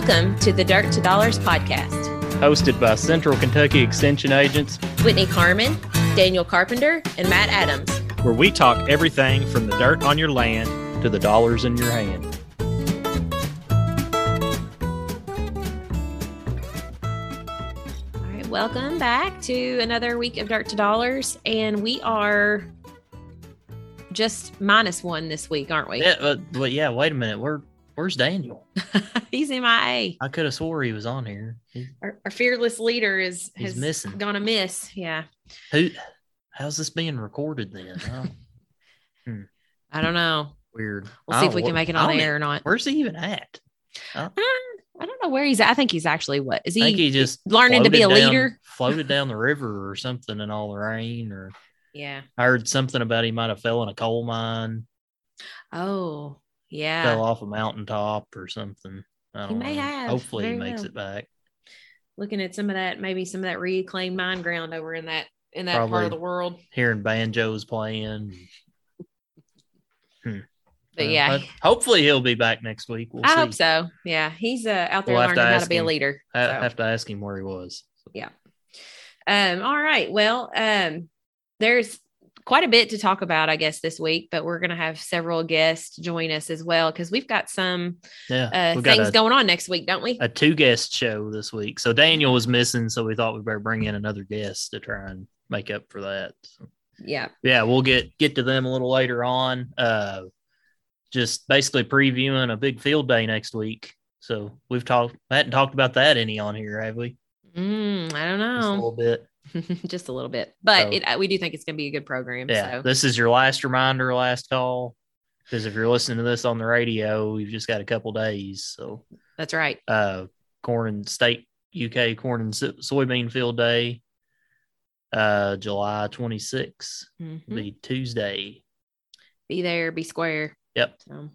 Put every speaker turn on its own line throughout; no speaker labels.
Welcome to the Dirt to Dollars podcast,
hosted by Central Kentucky Extension agents
Whitney Carmen, Daniel Carpenter, and Matt Adams,
where we talk everything from the dirt on your land to the dollars in your hand.
All right, welcome back to another week of Dirt to Dollars, and we are just minus one this week, aren't we?
Yeah, but, but yeah, wait a minute. Where where's Daniel?
He's MIA.
I could have swore he was on here. He,
Our, our fearless leader is
He's
has
missing.
gone miss. Yeah,
who? How's this being recorded then? huh?
I don't know.
Weird.
We'll see if we can make it on the air or not.
Where's he even at?
Uh, I don't know where he's at. I think he's actually what is he?
he just
learning to be a
down-
leader?
floated down the river or something in all the rain. Or
Yeah.
I heard something about he might have fell in a coal mine,
Oh, yeah.
fell off a mountaintop or something. I
He
don't
may
know.
have,
Hopefully he makes
well.
it back.
Looking at some of that, maybe some of that reclaimed mine ground over in that in that part of the world.
Hearing banjos playing.
But
Uh,
yeah,
but hopefully he'll be back next week. We'll
I
see.
hope so. Yeah, he's uh, out there
We'll have to
learning how to be a leader.
I
so.
have to ask him where he was.
Yeah um, all right. Well, um, there's quite a bit to talk about, I guess, this week, but we're going to have several guests join us as well because we've got some
Yeah,
uh, things
a,
going on next week, don't we?
a two guest show this week. So Daniel was missing, so we thought we'd better bring in another guest to try and make up for that. So,
yeah.
yeah, we'll get get to them a little later on. Uh, just basically previewing a big field day next week. So we've talked, hadn't talked about that any on here, have we?
Mm, I don't
Just a little bit.
Just a little bit, but
So-
it, we do think it's going to be a good program.
Yeah,
So
this is your last reminder, last call. Because if you're listening to this on the radio, you've just got a couple days. So,
that's right.
uh, corn and state UK corn and so- soybean field day, uh, July 26th,
Mhm.
the Tuesday.
Be there, be square.
Yep.
So, all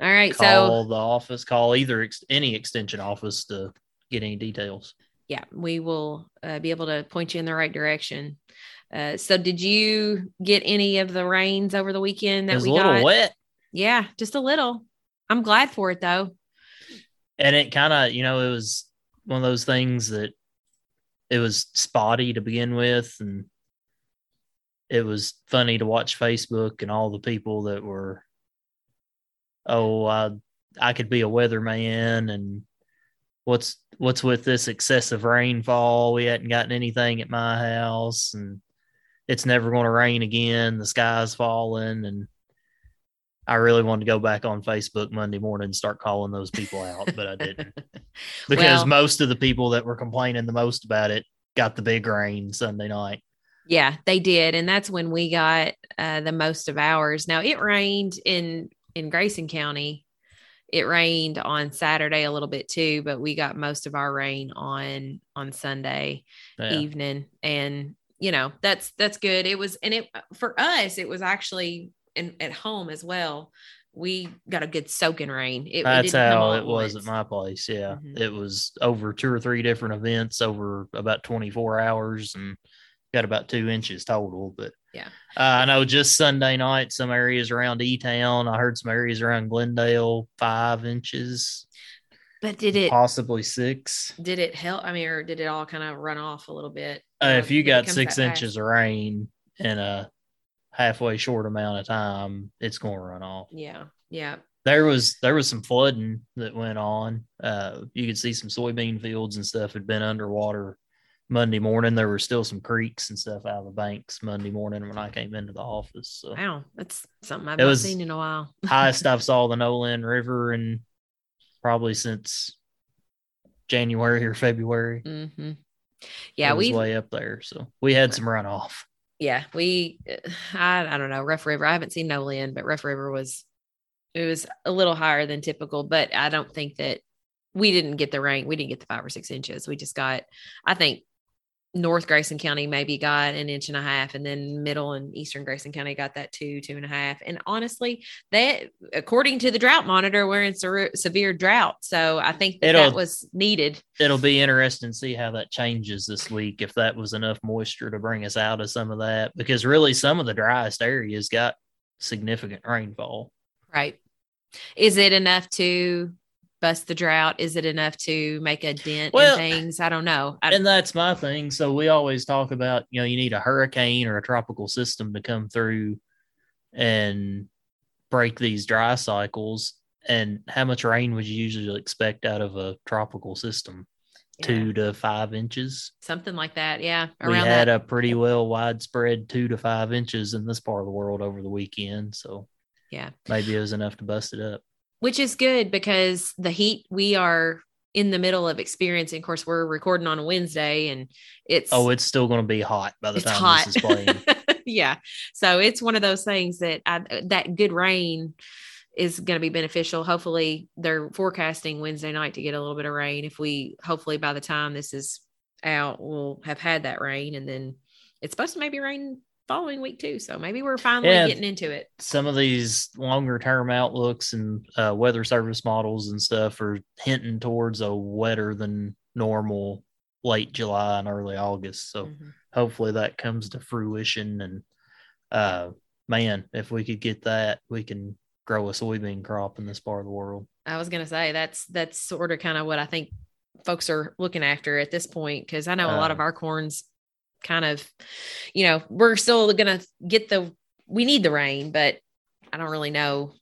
right. So
Call the office, call either ex- any extension office to get any details.
Yeah, we will uh, be able to point you in the right direction. Uh, so, did you get any of the rains over the weekend
It
that
was
we
a little
got?
wet.
Yeah, just a little. I'm glad for it though.
and it kind of you know it was one of those things that it was spotty to begin with and it was funny to watch facebook and all the people that were oh i i could be a weatherman and what's what's with this excessive rainfall we hadn't gotten anything at my house and it's never going to rain again the sky's falling and I really wanted to go back on Facebook Monday morning and start calling those people out, but I didn't because
Well-
most of the people that were complaining the most about it got the big rain Sunday night.
Yeah, they did, and that's when we got uh, the most of ours. Now it rained in in Grayson County. It rained on Saturday a little bit too, but we got most of our rain on on Sunday
Yeah.
evening, and you know that's that's good. It was, and it for us, it was actually in, at home as well. We got a good soaking rain. It, it
That's
didn't come
how
all
it was
once.
at my place. Yeah.
Mhm.
It was over two or three different events over about 24 hours and got about two inches total. But
Yeah.
uh, I know just Sunday night, some areas around E Town, I heard some areas around Glendale, five inches,
But did it
possibly six.
did it help? I mean, or did it all kind of run off a little bit?
Uh, if you got six inches
fast?
of rain in a halfway short amount of time, it's going to run off.
Yeah, yeah.
There was there was some flooding that went on. Uh, you could see some soybean fields and stuff had been underwater Monday morning. There were still some creeks and stuff out of the banks Monday morning when I came into the office. So
Wow, that's something I've not seen in a while.
highest I've saw the Nolin River and probably since January or February.
hmm
It
Yeah,
was
we
way up there. So we had some runoff.
yeah we I I don't know Rough River. I haven't seen Nolin, but Rough River was it was a little higher than typical. But I don't think that we didn't get the rain. We didn't get the five or six inches. We just got I think North Grayson County maybe got an inch and a half, and then Middle and Eastern Grayson County got that two, two and a half. And honestly, that according to the drought monitor, we're in se- severe drought. So I think that, that was needed.
It'll be interesting to see how that changes this week if that was enough moisture to bring us out of some of that because really some of the driest areas got significant rainfall.
Right. Is it enough to bust the drought? Is it enough to make a dent
Well,
in things? I don't know. I,
and that's my thing. So we always talk about, you know, you need a hurricane or a tropical system to come through and break these dry cycles. And how much rain would you usually expect out of a tropical system?
yeah,
Two to five inches.
something like that. Yeah,
we had
that.
a pretty well widespread two to five inches in this part of the world over the weekend. So
Yeah.
maybe it was enough to bust it up.
Which is good because the heat we are in the middle of experiencing. Of course, we're recording on a Wednesday, and it's
Oh, it's still going to be hot by the time
hot.
this is playing.
yeah, so it's one of those things that I, that good rain is going to be beneficial. Hopefully, they're forecasting Wednesday night to get a little bit of rain. If we hopefully by the time this is out, we'll have had that rain, and then it's supposed to maybe rain following week too. So maybe we're finally
Yeah.
getting into it.
some of these longer term outlooks and uh, weather service models and stuff are hinting towards a wetter than normal late July and early August. So
Mhm.
hopefully that comes to fruition. And uh, man, if we could get that, we can grow a soybean crop in this part of the world.
I was gonna say that's that's sort of kind of what I think folks are looking after at this point because I know a lot
Uh,
of our corns kind of, you know, we're still gonna get the we need the rain, but I don't really know.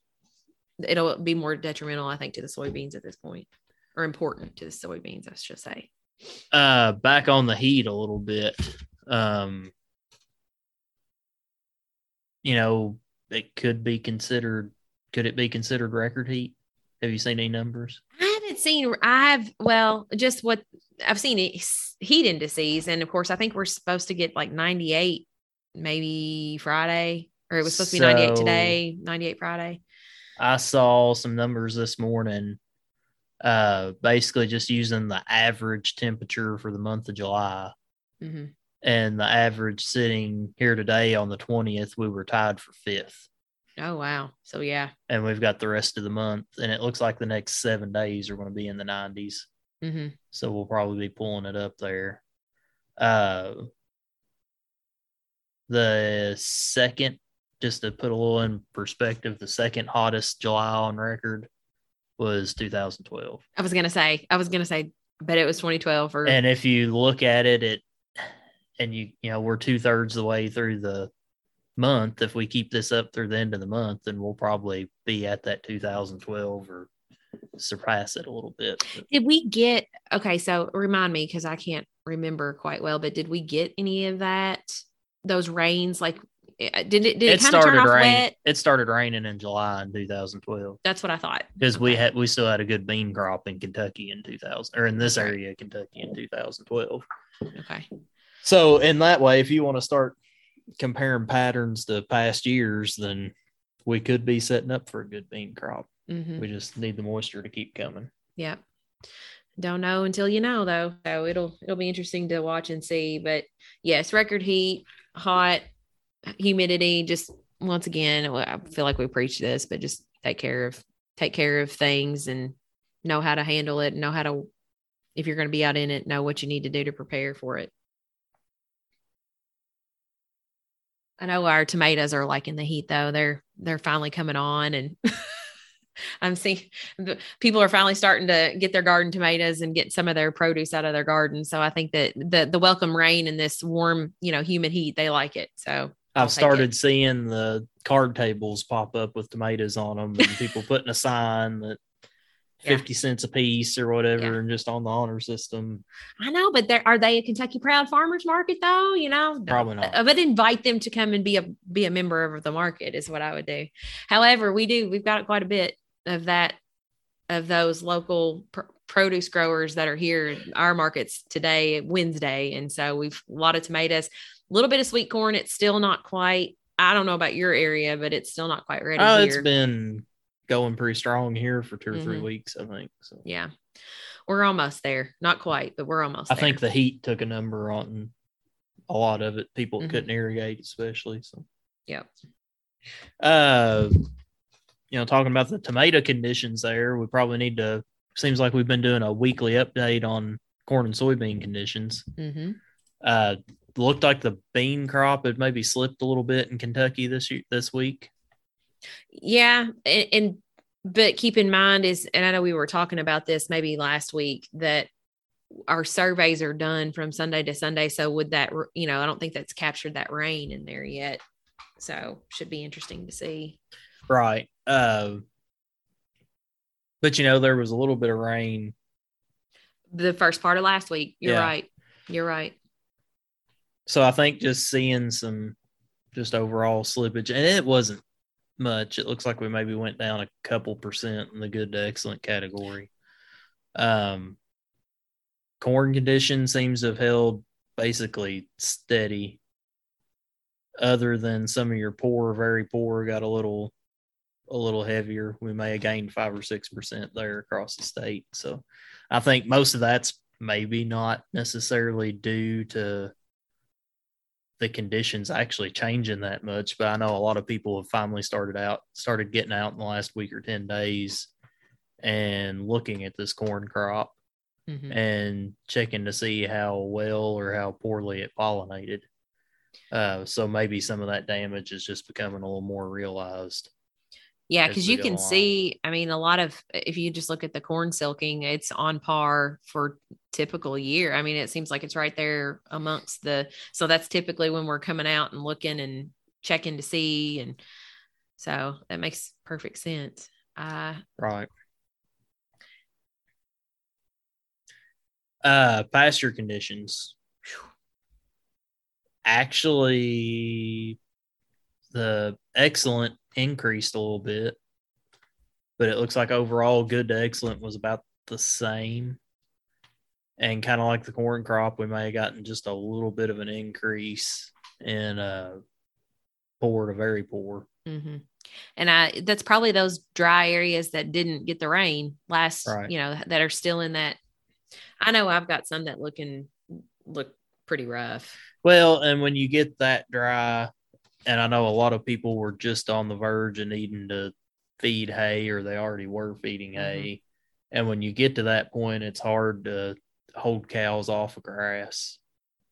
It'll be more detrimental, I think, to the soybeans at this point, or important to the soybeans, I should say.
Uh, back on the heat a little bit. Um, you know, it could be considered. Could it be considered record heat? Have you seen any numbers?
I haven't seen. I've well, just what I've seen it, heat indices, and of course, I think we're supposed to get like 98, maybe Friday, or it was supposed to be 98 today, 98 Friday.
I saw some numbers this morning, uh, basically just using the average temperature for the month of July.
hmm
And the average sitting here today on the 20th, we were tied for fifth.
Oh wow! So yeah,
And we've got the rest of the month. And it looks like the next seven days are going to be in the 90s.
Hmm
So we'll probably be pulling it up there. Uh, the second, just to put a little in perspective, the second hottest July on record was 2012.
I was gonna say, I was gonna say, but it was 2012 or
And if you look at it, it and you you know we're two thirds the way through the month. If we keep this up through the end of the month, then we'll probably be at that 2012 or surpass it a little bit. But
did we get? Okay, so remind me because I can't remember quite well. But did we get any of that? Those rains, like, eh, did it? Did it,
it
kind of turn
started rain.
wet?
It started raining in July in 2012
That's what I thought.
because we had we still had a good bean crop in Kentucky in 2000 or in this area of Kentucky in 2012.
Okay.
So in that way, if you want to start comparing patterns to past years, then we could be setting up for a good bean crop.
Hmm
We just need the moisture to keep coming.
Yep. Don't know until you know though. So it'll it'll be interesting to watch and see. But yes, record heat, hot, humidity, just once again, I feel like we preach this, but just take care of take care of things and know how to handle it, know how to if you're going to be out in it, know what you need to do to prepare for it. I know our tomatoes are like in the heat though. They're they're finally coming on and I'm seeing the- people are finally starting to get their garden tomatoes and get some of their produce out of their garden. So I think that the the welcome rain and this warm, you know, humid heat, they like it. So I'll
I've started
it.
seeing the card tables pop up with tomatoes on them and people putting a sign that
Yeah.
50 cents a piece or whatever
Yeah.
and just on the honor system.
I know, but there are they a Kentucky Proud Farmers Market though? You know,
Probably not.
Uh, But invite them to come and be a be a member of the market is what I would do. However, we do we've got quite a bit of that of those local pr- produce growers that are here in our markets today Wednesday, and so we've a lot of tomatoes, a little bit of sweet corn. It's still not quite. I don't know about your area, but it's still not quite ready
Oh,
here.
it's been going pretty strong here for 2 or three
Mhm.
weeks, I think. So
yeah, we're almost there. Not quite, but we're almost.
I
there.
think the heat took a number on a lot of it. People
Mhm.
couldn't irrigate, especially. So,
Yep.
uh, you know, talking about the tomato conditions there, we probably need to. Seems like we've been doing a weekly update on corn and soybean conditions.
hmm
Uh, looked like the bean crop had maybe slipped a little bit in Kentucky this year, this week.
Yeah, and, and but keep in mind is, and I know we were talking about this maybe last week that our surveys are done from Sunday to Sunday. So would that, you know, I don't think that's captured that rain in there yet. So should be interesting to see.
Right. Uh, but you know, there was a little bit of rain.
The first part of last week. You're yeah. right. You're right.
So I think just seeing some just overall slippage, and it wasn't much. It looks like we maybe went down a couple percent in the good to excellent category. Um, corn condition seems to have held basically steady, other than some of your poor, very poor, got a little a little heavier. We may have gained five or six percent there across the state. So I think most of that's maybe not necessarily due to the conditions actually changing that much, but I know a lot of people have finally started out, started getting out in the last week or 10 days and looking at this corn crop mm-hmm. and checking to see how well or how poorly it pollinated. Uh, so maybe some of that damage is just becoming a little more realized.
Yeah, because you can see, I mean, a lot of if you just look at the corn silking, it's on par for typical year. I mean, it seems like it's right there amongst the so that's typically when we're coming out and looking and checking to see. And so that makes perfect sense. Uh
right. Uh pasture conditions. Actually the excellent increased a little bit, but it looks like overall good to excellent was about the same. And kind of like the corn crop, we may have gotten just a little bit of an increase in uh, poor to very poor.
Mm-hmm. And I that's probably those dry areas that didn't get the rain last, right. you know, that are still in that. I know I've got some that looking look pretty rough.
Well, and when you get that dry, and I know a lot of people were just on the verge of needing to feed hay or they already were feeding mm-hmm. hay. And when you get to that point, it's hard to hold cows off of grass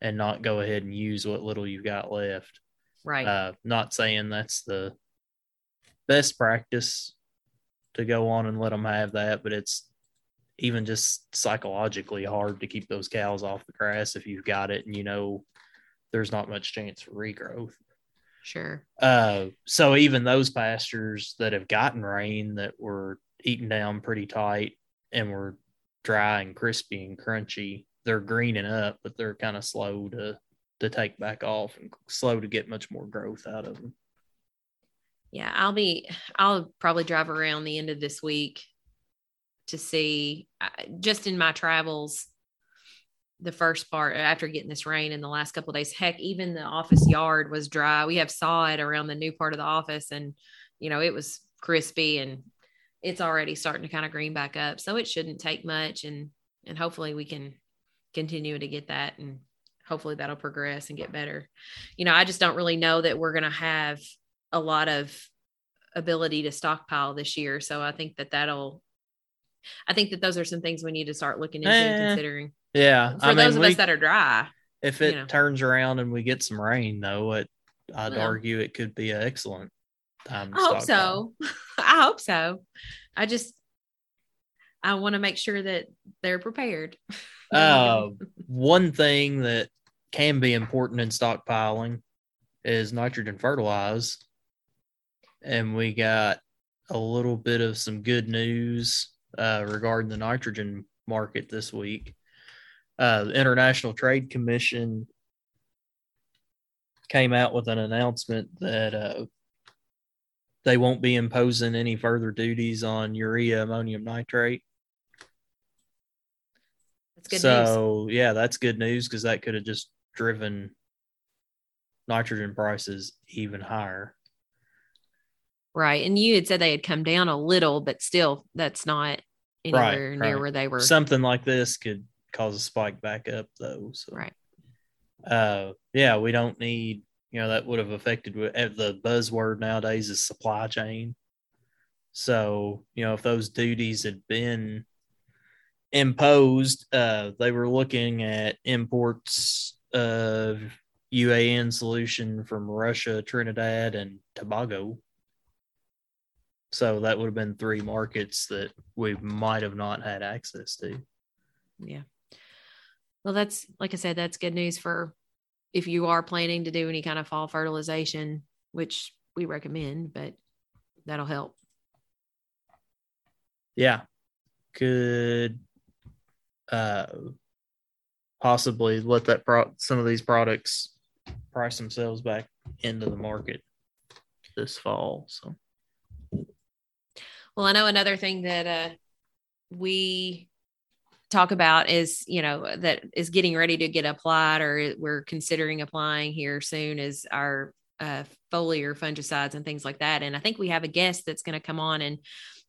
and not go ahead and use what little you've got left.
Right.
Uh, not saying that's the best practice to go on and let them have that, but it's even just psychologically hard to keep those cows off the grass if you've got it and you know there's not much chance for regrowth.
Sure.
Uh, so even those pastures that have gotten rain that were eaten down pretty tight and were dry and crispy and crunchy, they're greening up, but they're kind of slow to to take back off and slow to get much more growth out of them.
Yeah, I'll be I'll probably drive around the end of this week to see uh, just in my travels the first part after getting this rain in the last couple days. Heck, even the office yard was dry. We have sod around the new part of the office, and you know it was crispy and it's already starting to kind of green back up. So it shouldn't take much, and and hopefully we can continue to get that, and hopefully that'll progress and get better. You know, I just don't really know that we're going to have a lot of ability to stockpile this year. So I think that that'll I think that those are some things we need to start looking into eh, and considering.
Yeah.
For I those mean, of we, us that are dry.
If it you know. turns around and we get some rain, though, it, I'd well, argue it could be an excellent time.
I hope so. I hope so. I just, I want to make sure that they're prepared.
uh, one thing that can be important in stockpiling is nitrogen fertilize. And we got a little bit of some good news uh, regarding the nitrogen market this week. Uh, the International Trade Commission came out with an announcement that uh, they won't be imposing any further duties on urea ammonium nitrate.
That's good
so, news. yeah, that's good news because that could have just driven nitrogen prices even higher.
Right. And you had said they had come down a little, but still, that's not anywhere right, near right. where they were.
Something like this could cause a spike back up, though. So,
right.
Uh, yeah, we don't need, you know, that would have affected eh, the buzzword nowadays is supply chain. So, you know, if those duties had been imposed, uh, they were looking at imports of UAN solution from Russia, Trinidad, and Tobago So that would have been three markets that we might have not had access to.
Yeah. Well, that's like I said, that's good news for if you are planning to do any kind of fall fertilization, which we recommend, but that'll help.
Yeah. Could uh possibly let that pro some of these products price themselves back into the market this fall. So
well, I know another thing that uh we talk about is you know that is getting ready to get applied or we're considering applying here soon is our uh, foliar fungicides and things like that. And i think we have a guest that's going to come on and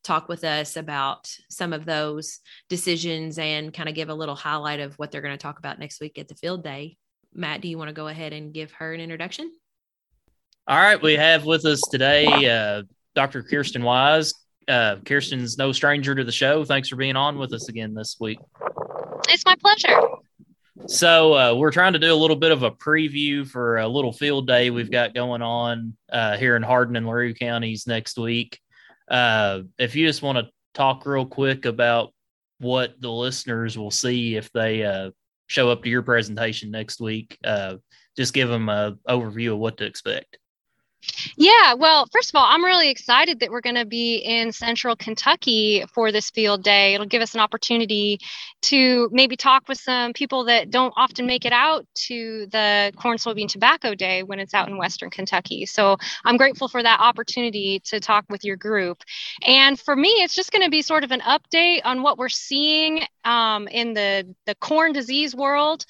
talk with us about some of those decisions and kind of give a little highlight of what they're going to talk about next week at the field day. Matt do you want to go ahead and give her an introduction?
All right we have with us today uh, dr Kiersten Wise uh, Kiersten's no stranger to the show. Thanks for being on with us again this week.
It's my pleasure.
So uh, we're trying to do a little bit of a preview for a little field day we've got going on uh, here in Hardin and LaRue counties next week. Uh, if you just want to talk real quick about what the listeners will see if they uh, show up to your presentation next week, uh, just give them an overview of what to expect.
Yeah, well, first of all, I'm really excited that we're going to be in central Kentucky for this field day. It'll give us an opportunity to maybe talk with some people that don't often make it out to the corn, soybean, tobacco day when it's out in western Kentucky. So I'm grateful for that opportunity to talk with your group. And for me, it's just going to be sort of an update on what we're seeing um, in the, the corn disease world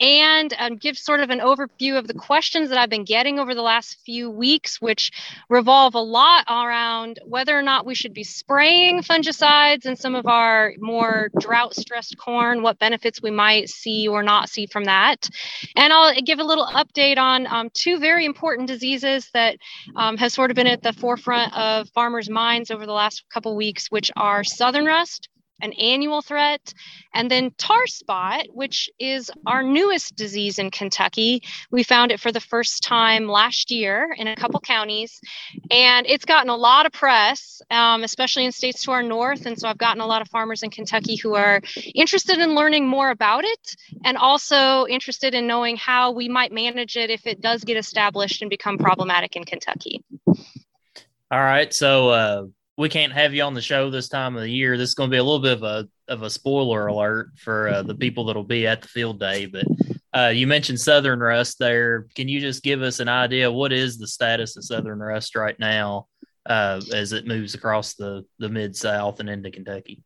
and um, give sort of an overview of the questions that I've been getting over the last few weeks, which revolve a lot around whether or not we should be spraying fungicides in some of our more drought stressed corn, what benefits we might see or not see from that. And I'll give a little update on um, two very important diseases that um, have sort of been at the forefront of farmers' minds over the last couple weeks, which are southern rust an annual threat, and then tar spot, which is our newest disease in Kentucky. We found it for the first time last year in a couple counties, and it's gotten a lot of press, um, especially in states to our north. And so I've gotten a lot of farmers in Kentucky who are interested in learning more about it and also interested in knowing how we might manage it if it does get established and become problematic in Kentucky.
All right. So, uh, we can't have you on the show this time of the year. This is going to be a little bit of a of a spoiler alert for uh, the people that'll be at the field day. But uh, you mentioned Southern Rust there. Can you just give us an idea what is the status of Southern Rust right now uh, as it moves across the the mid South and into Kentucky?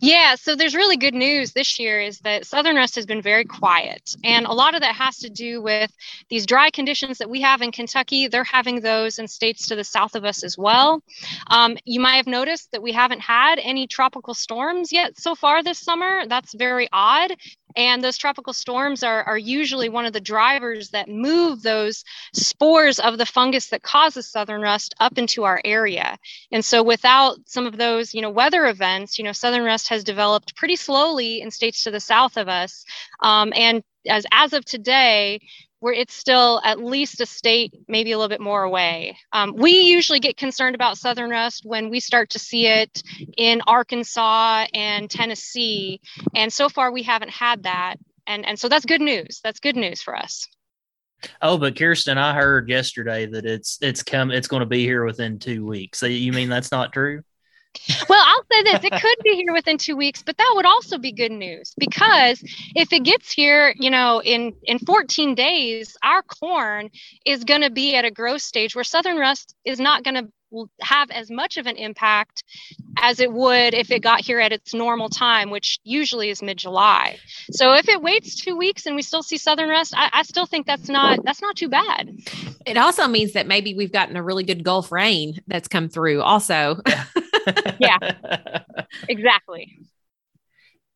Yeah, so there's really good news this year is that Southern Rust has been very quiet. And a lot of that has to do with these dry conditions that we have in Kentucky. They're having those in states to the south of us as well. Um, you might have noticed that we haven't had any tropical storms yet so far this summer. That's very odd. And those tropical storms are, are usually one of the drivers that move those spores of the fungus that causes southern rust up into our area. And so without some of those, you know, weather events, you know, southern rust has developed pretty slowly in states to the south of us. Um, and as, as of today, where it's still at least a state, maybe a little bit more away. Um, we usually get concerned about southern rust when we start to see it in Arkansas and Tennessee, and so far we haven't had that, and and so that's good news. That's good news for us.
Oh, but Kiersten, I heard yesterday that it's it's come it's going to be here within two weeks. So you mean that's not true?
Well, I'll say this it could be here within two weeks, but that would also be good news because if it gets here, you know, in, in 14 days, our corn is going to be at a growth stage where Southern Rust is not going to have as much of an impact as it would if it got here at its normal time, which usually is mid-July. So if it waits two weeks and we still see southern rust, I, I, still think that's not that's not too bad.
It also means that maybe we've gotten a really good Gulf rain that's come through. Also,
yeah, exactly.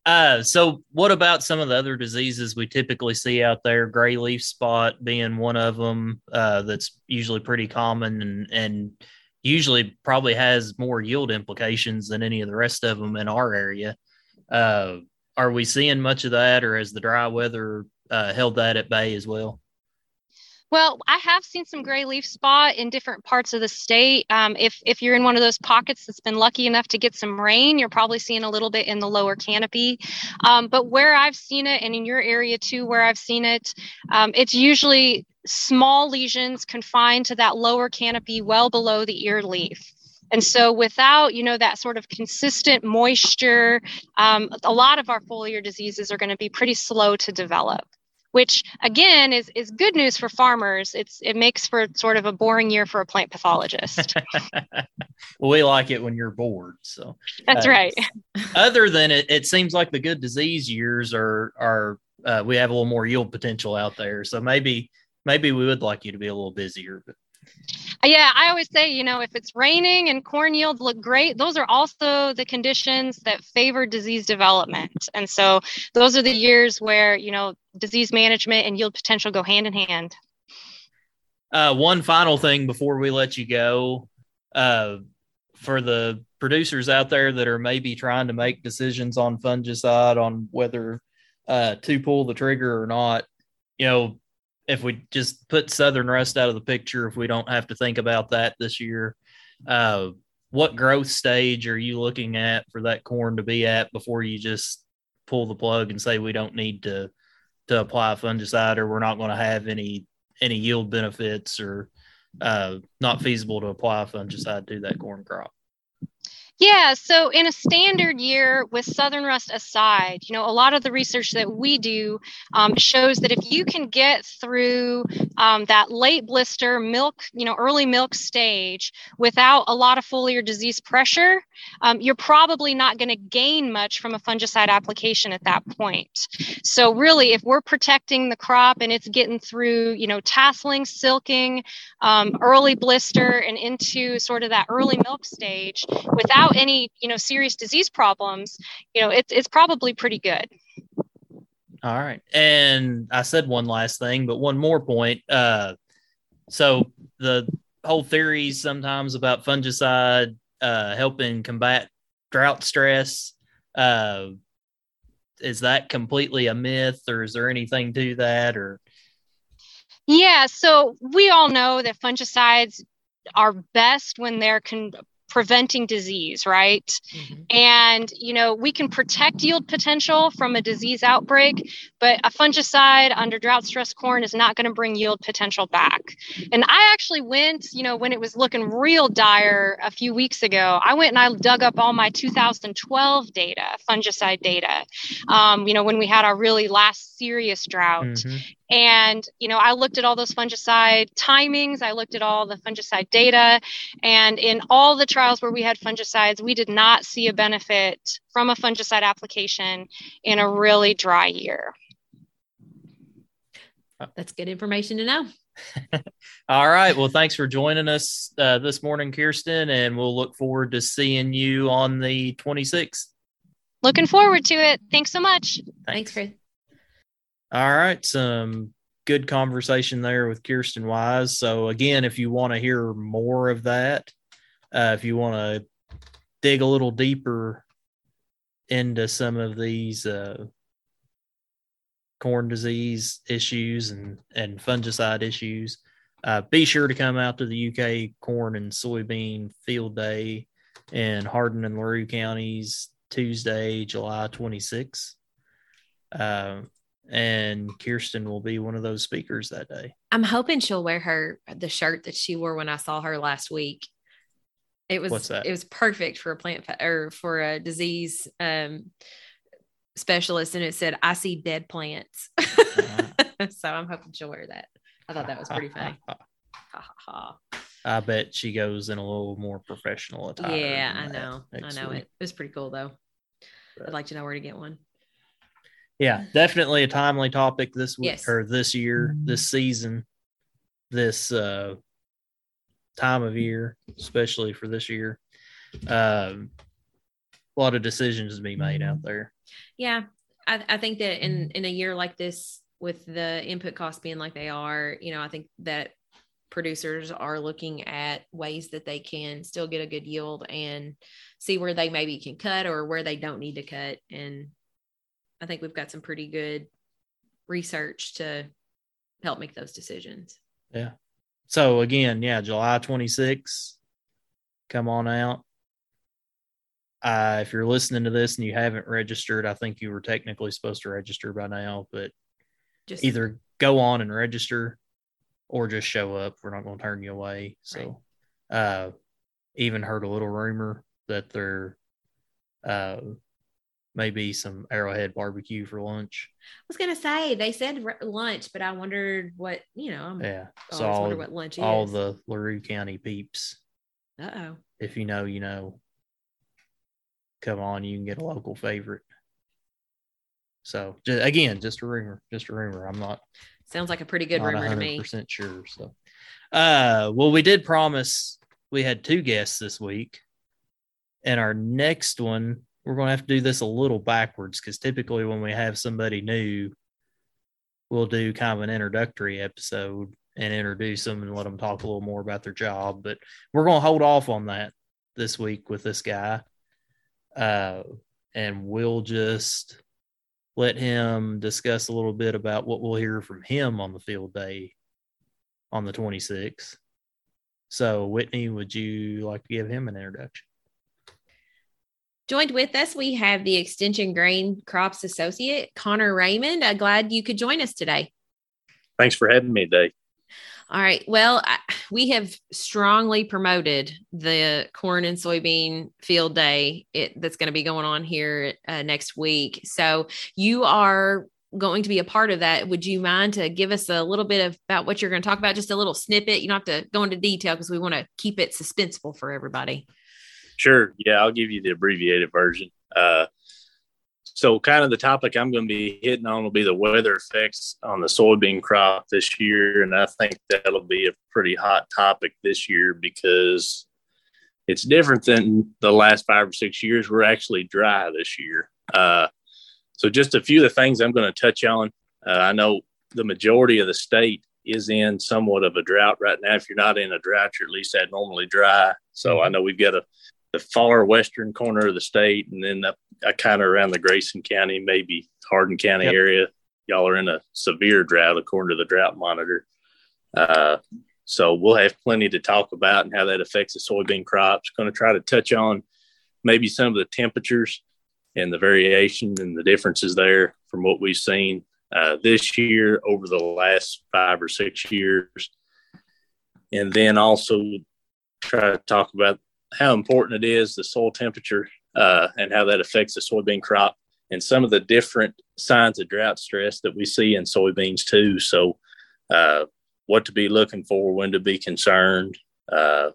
Uh, so what about some of the other diseases we typically see out there? Gray leaf spot being one of them. Uh, that's usually pretty common and and usually probably has more yield implications than any of the rest of them in our area. Uh, are we seeing much of that, or has the dry weather uh, held that at bay as well?
Well, I have seen some gray leaf spot in different parts of the state. Um, if if you're in one of those pockets that's been lucky enough to get some rain, you're probably seeing a little bit in the lower canopy. Um, but where I've seen it, and in your area too, where I've seen it, um, it's usually small lesions confined to that lower canopy, well below the ear leaf. And so, without you know that sort of consistent moisture, um, a lot of our foliar diseases are going to be pretty slow to develop which again is is good news for farmers. It's it makes for sort of a boring year for a plant pathologist.
well, we like it when you're bored. So
that's uh, right.
other than it, it seems like the good disease years are are uh, we have a little more yield potential out there. So maybe maybe we would like you to be a little busier, but
yeah, I always say, you know, if it's raining and corn yields look great, those are also the conditions that favor disease development. And so those are the years where, you know, disease management and yield potential go hand in hand.
Uh, one final thing before we let you go uh, for the producers out there that are maybe trying to make decisions on fungicide on whether uh, to pull the trigger or not, you know, if we just put Southern Rust out of the picture, if we don't have to think about that this year, uh, what growth stage are you looking at for that corn to be at before you just pull the plug and say we don't need to to apply fungicide or we're not going to have any any yield benefits or uh, not feasible to apply fungicide to that corn crop?
Yeah, so in a standard year with Southern Rust aside, you know, a lot of the research that we do um, shows that if you can get through um, that late blister milk, you know, early milk stage without a lot of foliar disease pressure, um, you're probably not going to gain much from a fungicide application at that point. So really, if we're protecting the crop and it's getting through, you know, tasseling, silking, um, early blister, and into sort of that early milk stage without without any you know serious disease problems you know it's, it's probably pretty good.
All right. And i said one last thing but one more point. Uh so the whole theories sometimes about fungicide uh helping combat drought stress uh is that completely a myth or is there anything to that or?
Yeah. So we all know that fungicides are best when they're con- preventing disease, right? Mm-hmm. And, you know, we can protect yield potential from a disease outbreak, but a fungicide under drought stress corn is not going to bring yield potential back. And I actually went, you know, when it was looking real dire a few weeks ago, I went and I dug up all my 2012 data, fungicide data, um, you know, when we had our really last serious drought. Mm-hmm. And, you know, I looked at all those fungicide timings, I looked at all the fungicide data, and in all the trials where we had fungicides, we did not see a benefit from a fungicide application in a really dry year.
That's good information to know.
All right. Well, thanks for joining us uh, this morning, Kiersten, and we'll look forward to seeing you on the 26th.
Looking forward to it. Thanks so much.
Thanks, Chris.
All right, some good conversation there with Kiersten Wise. So again, if you want to hear more of that, uh, if you want to dig a little deeper into some of these uh, corn disease issues and and fungicide issues, uh, be sure to come out to the UK corn and soybean field day in Hardin and LaRue counties Tuesday, July 26th. Uh, and Kiersten will be one of those speakers that day.
I'm hoping she'll wear her the shirt that she wore when I saw her last week. It was
What's that?
it was perfect for a plant or for a disease um, specialist, and it said, "I see dead plants." Uh-huh. so I'm hoping she'll wear that. I thought that was pretty funny.
I bet she goes in a little more professional attire.
Yeah, I know. I know week. it. It was pretty cool though. But. I'd like to know where to get one
yeah, definitely a timely topic this week yes. or this year, this season, this uh, time of year, especially for this year. Um, a lot of decisions to be made out there.
Yeah, I, I think that in in a year like this, with the input costs being like they are, you know, I think that producers are looking at ways that they can still get a good yield and see where they maybe can cut or where they don't need to cut and I think we've got some pretty good research to help make those decisions.
Yeah. So again, yeah, July 26th, come on out. Uh, if you're listening to this and you haven't registered, I think you were technically supposed to register by now, but
Just
either go on and register or just show up. We're not going to turn you away. So, uh, even heard a little rumor that there, uh, maybe some Arrowhead barbecue for lunch.
I was gonna say they said r- lunch, but I wondered what you know. I'm,
Yeah.
I
So all,
wonder what lunch is.
all
is.
the LaRue County peeps,
Uh oh.
if you know, you know, come on, you can get a local favorite. So ju- again, just a rumor, just a rumor. I'm not
Sounds like a pretty good rumor to me.
percent sure. So, uh, well, we did promise we had two guests this week, and our next one we're going to have to do this a little backwards because typically when we have somebody new, we'll do kind of an introductory episode and introduce them and let them talk a little more about their job. But we're going to hold off on that this week with this guy, uh, and we'll just let him discuss a little bit about what we'll hear from him on the field day on the 26th. So, Whitney, would you like to give him an introduction?
Joined with us, we have the Extension Grain Crops Associate, Connor Raymond. Uh, glad you could join us today.
Thanks for having me today.
All right. Well, I, we have strongly promoted the corn and soybean field day it, that's going to be going on here uh, next week. So you are going to be a part of that. Would you mind to give us a little bit of about what you're going to talk about? Just a little snippet. You don't have to go into detail because we want to keep it suspenseful for everybody.
Sure. Yeah, I'll give you the abbreviated version. Uh, so, kind of the topic I'm going to be hitting on will be the weather effects on the soybean crop this year. And I think that'll be a pretty hot topic this year because it's different than the last five or six years. We're actually dry this year. Uh, so, just a few of the things I'm going to touch on. Uh, I know the majority of the state is in somewhat of a drought right now. If you're not in a drought, you're at least abnormally dry. So, I know we've got a the far western corner of the state, and then up, uh, kind of around the Grayson County, maybe Hardin County
Yep.
area. Y'all are in a severe drought according to the drought monitor. Uh, so we'll have plenty to talk about and how that affects the soybean crops. Going to try to touch on maybe some of the temperatures and the variation and the differences there from what we've seen uh, this year over the last five or six years. And then also try to talk about how important it is the soil temperature uh, and how that affects the soybean crop and some of the different signs of drought stress that we see in soybeans too. So, uh, what to be looking for, when to be concerned. Uh,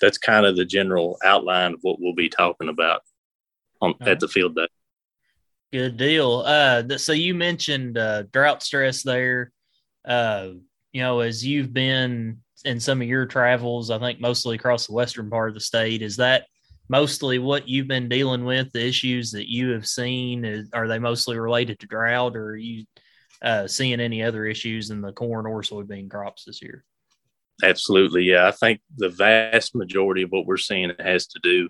that's kind of the general outline of what we'll be talking about on
right.
at the field day.
Good deal. Uh, th- so you mentioned uh, drought stress there. Uh, you know, as you've been in some of your travels, I think mostly across the western part of the state, is that mostly what you've been dealing with? The issues that you have seen is, are they mostly related to drought, or are you uh, seeing any other issues in the corn or soybean crops this year?
Absolutely. Yeah. I think the vast majority of what we're seeing has to do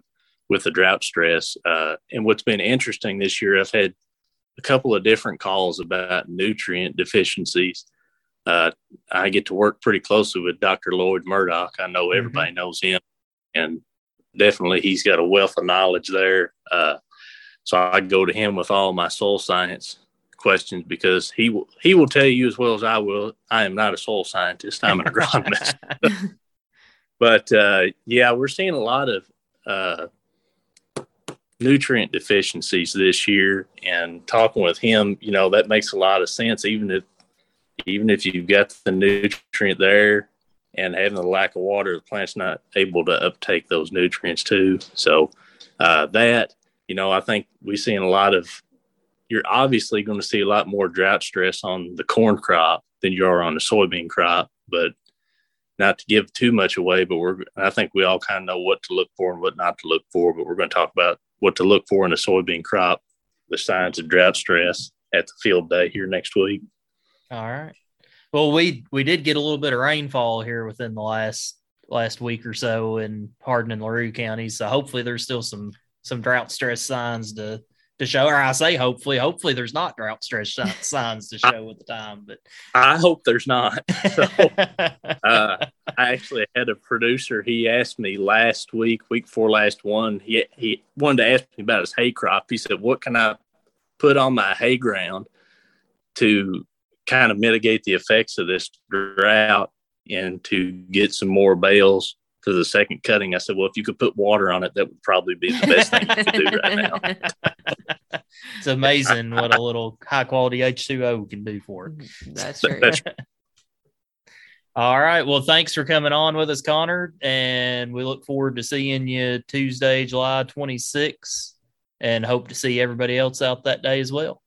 with the drought stress. Uh, and what's been interesting this year, I've had a couple of different calls about nutrient deficiencies. Uh, I get to work pretty closely with Dr. Lloyd Murdock. I know everybody knows him, and definitely he's got a wealth of knowledge there. Uh, so I go to him with all my soil science questions because he will he will tell you as well as I will. I am not a soil scientist. I'm an agronomist but uh, yeah, we're seeing a lot of uh, nutrient deficiencies this year. And talking with him, you know, that makes a lot of sense. Even if even if you've got the nutrient there and having the lack of water, the plant's not able to uptake those nutrients too. So uh, that, you know, I think we're seeing a lot of. You're obviously going to see a lot more drought stress on the corn crop than you are on the soybean crop, but not to give too much away, but we're I think we all kind of know what to look for and what not to look for, but we're going to talk about what to look for in a soybean crop, the signs of drought stress at the field day here next week.
All right. Well, we we did get a little bit of rainfall here within the last last week or so in Hardin and LaRue counties. So hopefully there's still some some drought stress signs to to show. Or I say hopefully, hopefully there's not drought stress signs to show at the time. But
I hope there's not. So, uh, I actually had a producer. He asked me last week, week before last one. He he wanted to ask me about his hay crop. He said, "What can I put on my hay ground to kind of mitigate the effects of this drought and to get some more bales for the second cutting?" I said, "Well, if you could put water on it, that would probably be the best thing you could do right now."
it's amazing what a little high quality H2O can do for it. Mm-hmm.
That's true.
That's
All right. Well, thanks for coming on with us, Connor. And we look forward to seeing you Tuesday, July 26th, and hope to see everybody else out that day as well.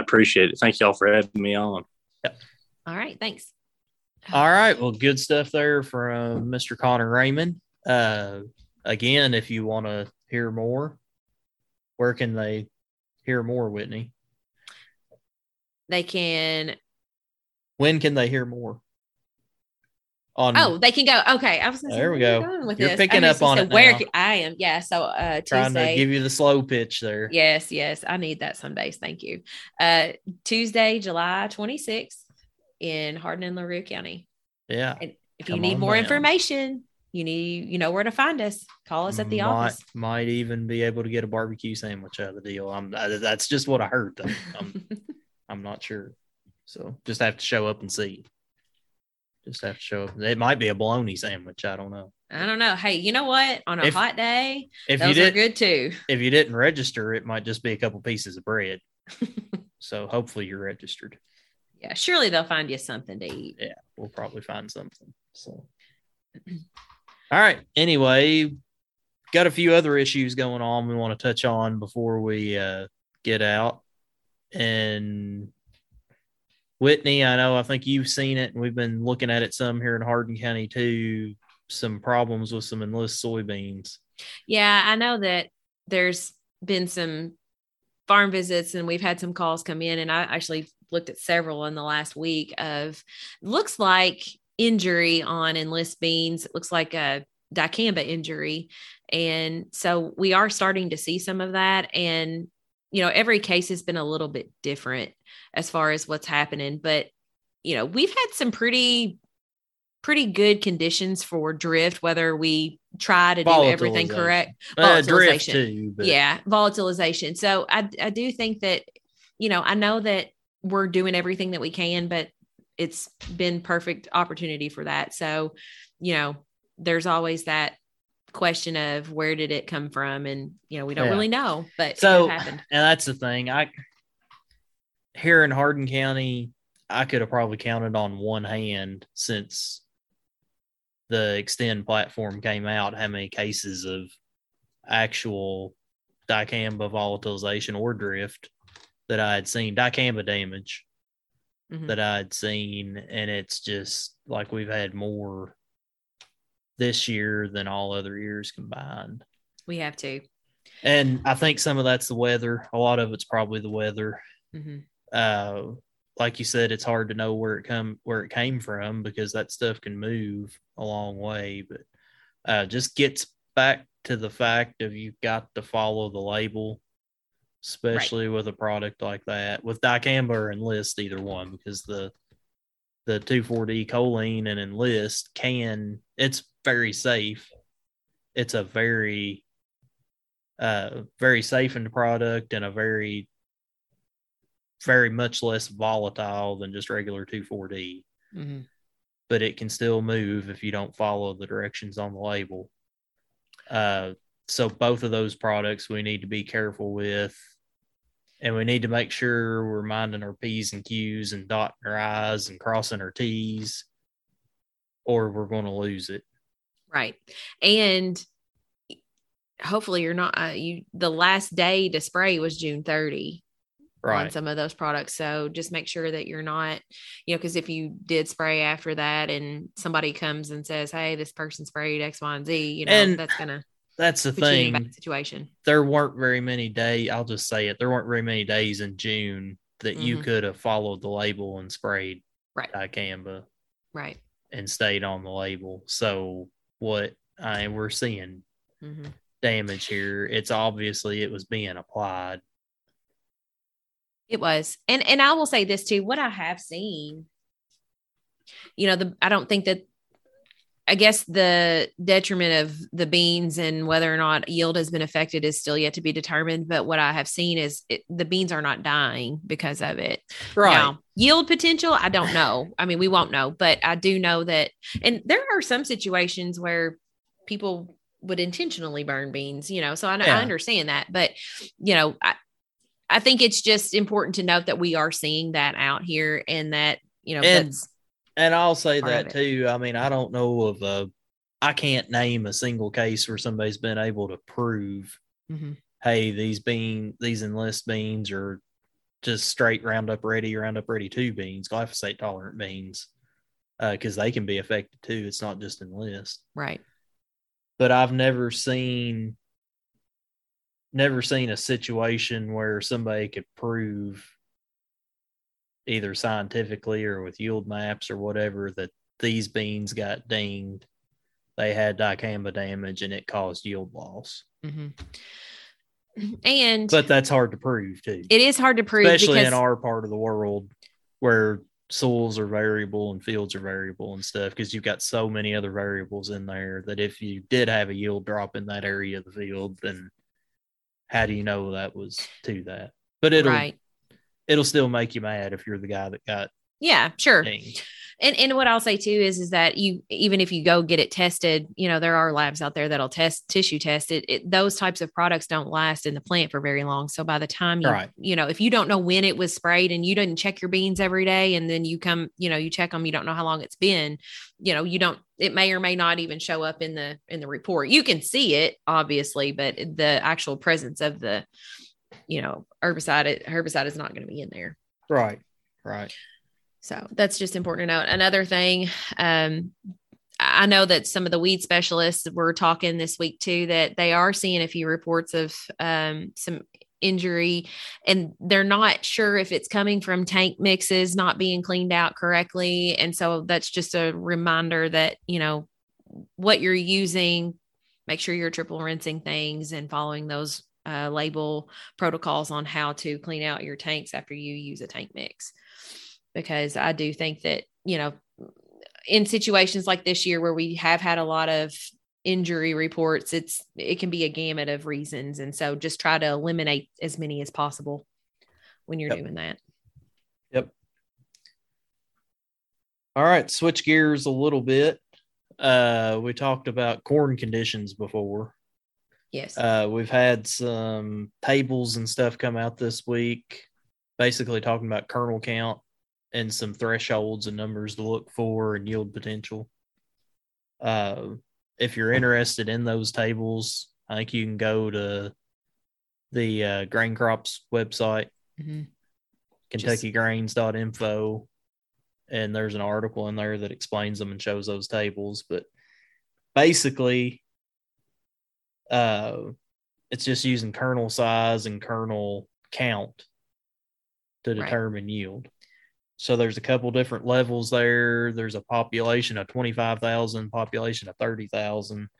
I appreciate it. Thank y'all for having me on. Yep.
All right. Thanks.
All right. Well, good stuff there from Mr. Connor Raymond. Uh, again, if you want to hear more, where can they hear more, Whitney?
They can.
When can they hear more? On
Oh, they can go. Okay. I was gonna say,
There we go.
With
You're
this?
picking up on
say,
it
Where
now.
I am. Yeah. So uh
trying to
Tuesday.
give you the slow pitch there.
Yes, yes. I need that some days. Thank you. Uh Tuesday, July 26th in Hardin and LaRue County.
Yeah.
And if you need more
down.
information, you need you know where to find us. Call us at the
might,
office.
Might even be able to get a barbecue sandwich out of the deal. I'm that's just what I heard. Though. I'm I'm not sure. So just have to show up and see. Just have to show up. It might be a bologna sandwich. I don't know.
I don't know. Hey, you know what? On a
If-
hot day,
If you
those are
did,
good too.
if you didn't register, it might just be a couple pieces of bread. so hopefully you're registered.
Yeah, surely they'll find you something to eat.
Yeah, we'll probably find something. So, all right. Anyway, got a few other issues going on we want to touch on before we uh, get out. And Whitney, I know I think you've seen it, and we've been looking at it some here in Hardin County too. Some problems with some enlist soybeans.
Yeah, I know that there's been some farm visits and we've had some calls come in and I actually looked at several in the last week of looks like injury on enlist beans. It looks like a dicamba injury. And so we are starting to see some of that and you know every case has been a little bit different as far as what's happening, but you know, we've had some pretty pretty good conditions for drift whether we try to do everything correct
Uh, drift
Volatilization.
too. But
yeah volatilization so i i do think that you know i know that we're doing everything that we can but it's been perfect opportunity for that so you know there's always that question of where did it come from and you know we don't
Yeah.
really know but
So,
it happened
and that's the thing. I here in Hardin County, I could have probably counted on one hand since the Xtend platform came out how many cases of actual dicamba volatilization or drift that I had seen, dicamba damage
Mhm.
that I had seen, and it's just like we've had more this year than all other years combined.
we have to
And I think some of that's the weather. A lot of it's probably the weather.
Mhm.
Uh, like you said, it's hard to know where it come where it came from because that stuff can move a long way. But uh, just gets back to the fact of you've got to follow the label, especially with a product like that. With dicamba or enlist, either one, because the the 2,4-D choline and enlist can it's very safe. It's a very uh, very safe in the product and a very, very much less volatile than just regular 2,4-D.
Mhm.
But it can still move if you don't follow the directions on the label. Uh, so both of those products we need to be careful with, and we need to make sure we're minding our p's and q's and dotting our i's and crossing our t's, or we're going to lose it.
right and hopefully you're not uh, you the last day to spray was june 30 on some of those products. So just make sure that you're not, you know, because if you did spray after that and somebody comes and says, Hey, this person sprayed X, Y, and Z, you know,
And
that's gonna
That's the
put you in a
thing.
situation.
there weren't very many days. I'll just say it. There weren't very many days in June that you
Mhm.
could have followed the label and sprayed
Right.
dicamba
Right.
and stayed on the label. So what I we're seeing
hmm
damage here. It's obviously it was being applied.
It was. And and I will say this too, what I have seen, you know, the I don't think that I guess the detriment of the beans and whether or not yield has been affected is still yet to be determined. But what I have seen is it, the beans are not dying because of it.
Right.
Now, yield potential, I don't know. I mean, we won't know, but I do know that. And there are some situations where people would intentionally burn beans, you know, so I,
Yeah.
I understand that. But, you know, I, I think it's just important to note that we are seeing that out here and that, you know,
And-
that's
And I'll say that too. I mean, I don't know of a, I can't name a single case where somebody's been able to prove,
Mhm.
hey, these bean, these enlist beans are just straight Roundup Ready, Roundup Ready two beans, glyphosate tolerant beans, because they can be affected too. It's not just enlist.
right.
But I've never seen, never seen a situation where somebody could prove either scientifically or with yield maps or whatever that these beans got dinged. They had dicamba damage and it caused yield loss.
Hmm And
but that's hard to prove too.
It is hard to prove
especially in our part of the world where soils are variable and fields are variable and stuff because you've got so many other variables in there that if you did have a yield drop in that area of the field then how do you know that was to that but it'll
right.
it'll still make you mad if you're the guy that got
Yeah, sure.
dinged
And and what I'll say too is is that you even if you go get it tested, you know, there are labs out there that'll test tissue test it. it those types of products don't last in the plant for very long. So by the time you
Right.
you know, if you don't know when it was sprayed and you didn't check your beans every day and then you come, you know, you check them, you don't know how long it's been, you know, you don't it may or may not even show up in the in the report. You can see it obviously, but the actual presence of the you know, herbicide herbicide is not going to be in there.
right right
So that's just important to note. Another thing, um, I know that some of the weed specialists were talking this week too that they are seeing a few reports of um, some injury and they're not sure if it's coming from tank mixes not being cleaned out correctly. And so that's just a reminder that, you know, what you're using, make sure you're triple rinsing things and following those uh, label protocols on how to clean out your tanks after you use a tank mix because I do think that, you know, in situations like this year where we have had a lot of injury reports, it's it can be a gamut of reasons. And so just try to eliminate as many as possible when you're
Yep.
doing that. Yep.
All right, switch gears a little bit. Uh, we talked about corn conditions before.
Yes.
Uh, we've had some tables and stuff come out this week, basically talking about kernel count and some thresholds and numbers to look for and yield potential. Uh, if you're interested in those tables, I think you can go to the uh, Grain Crops website,
Mhm.
KentuckyGrains.info, and there's an article in there that explains them and shows those tables. But basically, uh, it's just using kernel size and kernel count to
Right.
determine yield. So there's a couple different levels there. There's a population of 25,000, population of 30,000,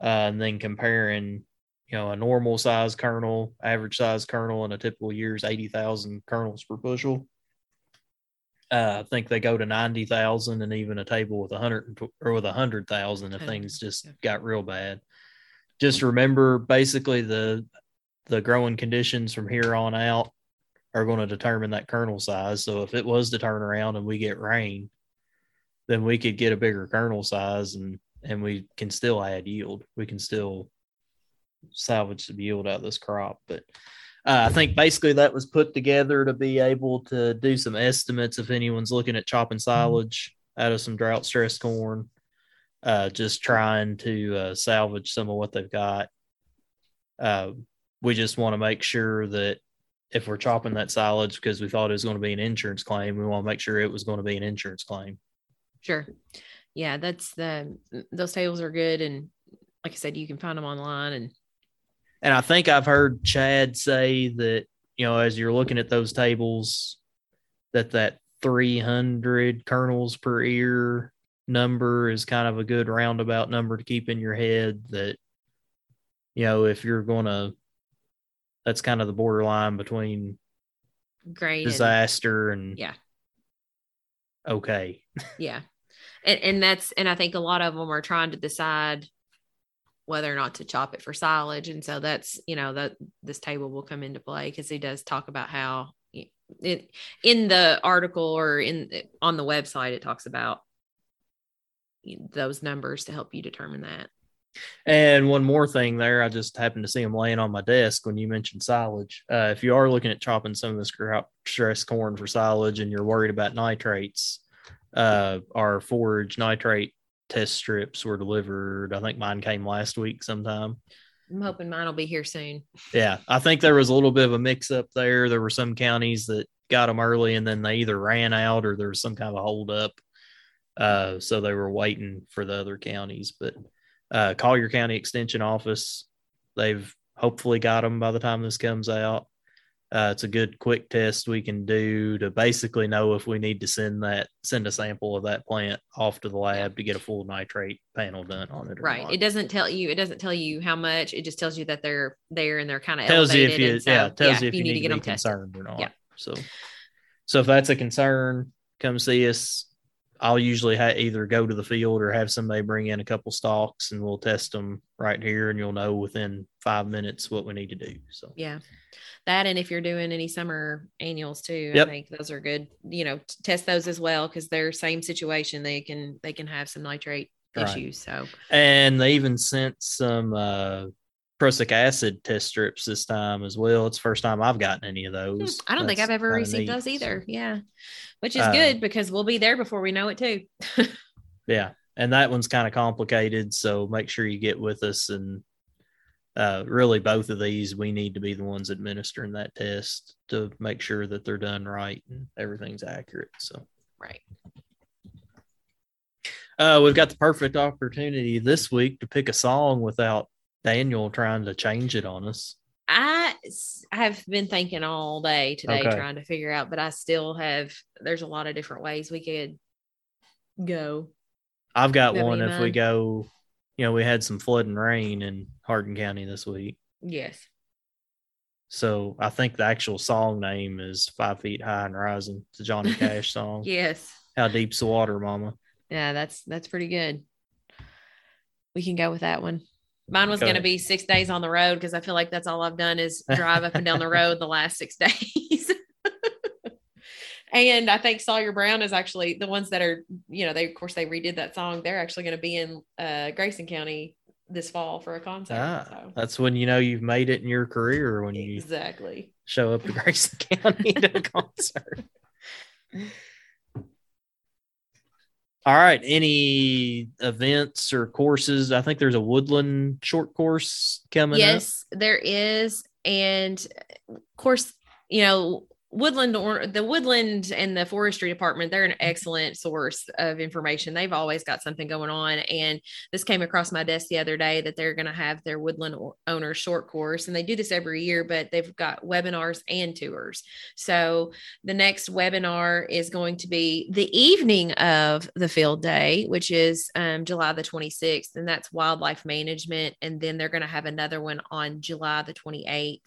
uh, and then comparing, you know, a normal size kernel, average size kernel in a typical year is 80,000 kernels per bushel. Uh, I think they go to 90,000 and even a table with 100 or with 100,000 if things just got real bad. Just remember basically the the growing conditions from here on out are going to determine that kernel size. So if it was to turn around and we get rain, then we could get a bigger kernel size and and we can still add yield. We can still salvage some yield out of this crop. But uh, I think basically that was put together to be able to do some estimates if anyone's looking at chopping silage out of some drought stressed corn. Uh, just trying to uh, salvage some of what they've got. Uh, we just want to make sure that if we're chopping that silage because we thought it was going to be an insurance claim, we want to make sure it was going to be an insurance claim.
Sure. Yeah, that's the those tables are good and like I said, you can find them online and
And I think I've heard Chad say that, you know, as you're looking at those tables, that that 300 kernels per ear number is kind of a good roundabout number to keep in your head. That, you know, if you're going to, that's kind of the borderline between
and-
disaster and
Yeah.
okay.
yeah. And and that's and I think a lot of them are trying to decide whether or not to chop it for silage. And so that's, you know, that this table will come into play because he does talk about how it in the article or in on the website it talks about those numbers to help you determine that.
And one more thing there, I just happened to see them laying on my desk when you mentioned silage. Uh, if you are looking at chopping some of this stress corn for silage and you're worried about nitrates, uh, our forage nitrate test strips were delivered. I think mine came last week sometime.
I'm hoping mine will be here soon.
Yeah, I think there was a little bit of a mix up there. There were some counties that got them early and then they either ran out or there was some kind of a hold up. Uh, so they were waiting for the other counties. But uh, Collier County Extension Office, they've hopefully got them by the time this comes out. Uh, it's a good quick test we can do to basically know if we need to send that send a sample of that plant off to the lab to get a full nitrate panel done on it.
Right.
not.
It doesn't tell you, it doesn't tell you how much. It just tells you that they're there and they're kind of
tells you
elevated.
if you
so,
yeah tells you if you,
need, to get them
be
tested.
concerned or not.
Yeah.
So, so if that's a concern, come see us. I'll usually ha- either go to the field or have somebody bring in a couple stalks and we'll test them right here, and you'll know within five minutes what we need to do. So,
Yeah. That and if you're doing any summer annuals too,
Yep.
I think those are good. You know, test those as well because they're same situation. They can they can have some nitrate
Right.
issues. So
and they even sent some uh, prussic acid test strips this time as well. It's the first time I've gotten any of
hmm,
those.
I don't think I've ever received
neat.
those either. Yeah. Which is
Uh,
good because we'll be there before we know it too.
Yeah. And that one's kind of complicated. So make sure you get with us. And uh, really, both of these, we need to be the ones administering that test to make sure that they're done right and everything's accurate. So
right.
uh, we've got the perfect opportunity this week to pick a song without Daniel trying to change it on us.
I have been thinking all day today
Okay.
trying to figure out, but I still have there's a lot of different ways we could go.
I've got one if we go, you know, we had some flood and rain in Hardin County this week.
Yes.
So I think the actual song name is Five Feet High and Rising. It's a Johnny Cash song.
Yes.
How deep's the water, mama?
Yeah, that's that's pretty good. We can go with that one. Mine was going to be six days on the road because I feel like that's all I've done is drive up and down the road the last six days. and I think Sawyer Brown is actually the ones that are, you know, they of course they redid that song. They're actually going to be in uh, Grayson County this fall for a concert.
Ah,
so.
that's when you know you've made it in your career when you
Exactly.
show up to Grayson County to a concert. All right. Any events or courses? I think there's a woodland short course coming up.
Yes, there is, and of course, you know, woodland or the woodland and the forestry department they're an excellent source of information. They've always got something going on and this came across my desk the other day that they're going to have their woodland owner short course and they do this every year but they've got webinars and tours. So the next webinar is going to be the evening of the field day which is um, july the 26th and that's wildlife management and then they're going to have another one on july the 28th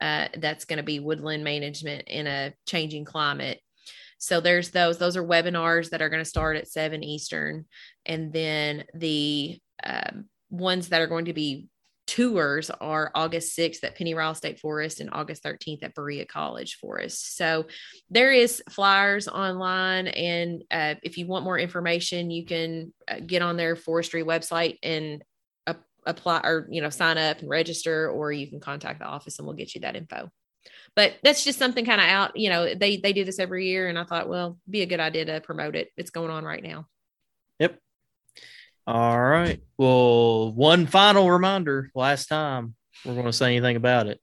uh, that's going to be woodland management in a changing climate. So there's those. Those are webinars that are going to start at seven Eastern, and then the um, ones that are going to be tours are August 6th at Pennyrile State Forest and August 13th at Berea College Forest. So there is flyers online, and uh, if you want more information, you can uh, get on their forestry website and ap- apply or you know sign up and register, or you can contact the office and we'll get you that info. But that's just something kind of out. You know, they they do this every year, and I thought, well, be a good idea to promote it. It's going on right now.
Yep. All right. Well, one final reminder last time we're going to say anything about it.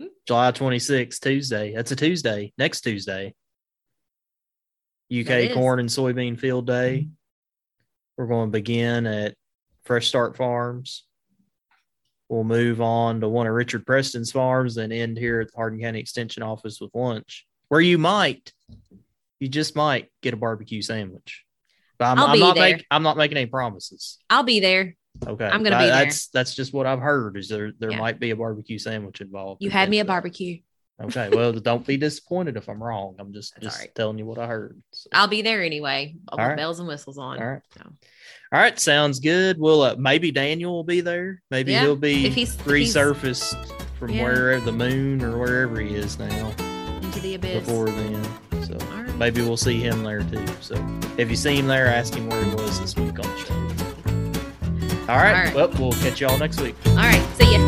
Hmm.
July 26th, Tuesday. That's a Tuesday, next Tuesday. UK corn and soybean field day. We're going to begin at Fresh Start Farms. We'll move on to one of Richard Preston's farms and end here at the Hardin County Extension Office with lunch, where you might, you just might get a barbecue sandwich. But I'm,
I'll
I'm
be
not
there.
making I'm not making any promises.
I'll be there.
Okay,
I'm gonna be there.
That's that's just what I've heard. Is there there
Yeah.
might be a barbecue sandwich involved?
You had me a barbecue.
Okay. Well, don't be disappointed if I'm wrong. I'm just
That's
just
right.
telling you what I heard. So,
I'll be there anyway. I'll
All
put
right.
bells and whistles on.
All right.
So,
all right, sounds good. Well, uh, maybe Daniel will be there. Maybe
yeah,
he'll be
if he's, resurfaced he's,
from
yeah.
wherever the moon or wherever he is now.
Into the abyss.
Before then. So
right.
maybe we'll see him there too. So if you see him there, ask him where he was this week on the show. All right.
All right.
Well, we'll catch y'all next week.
All right. See ya.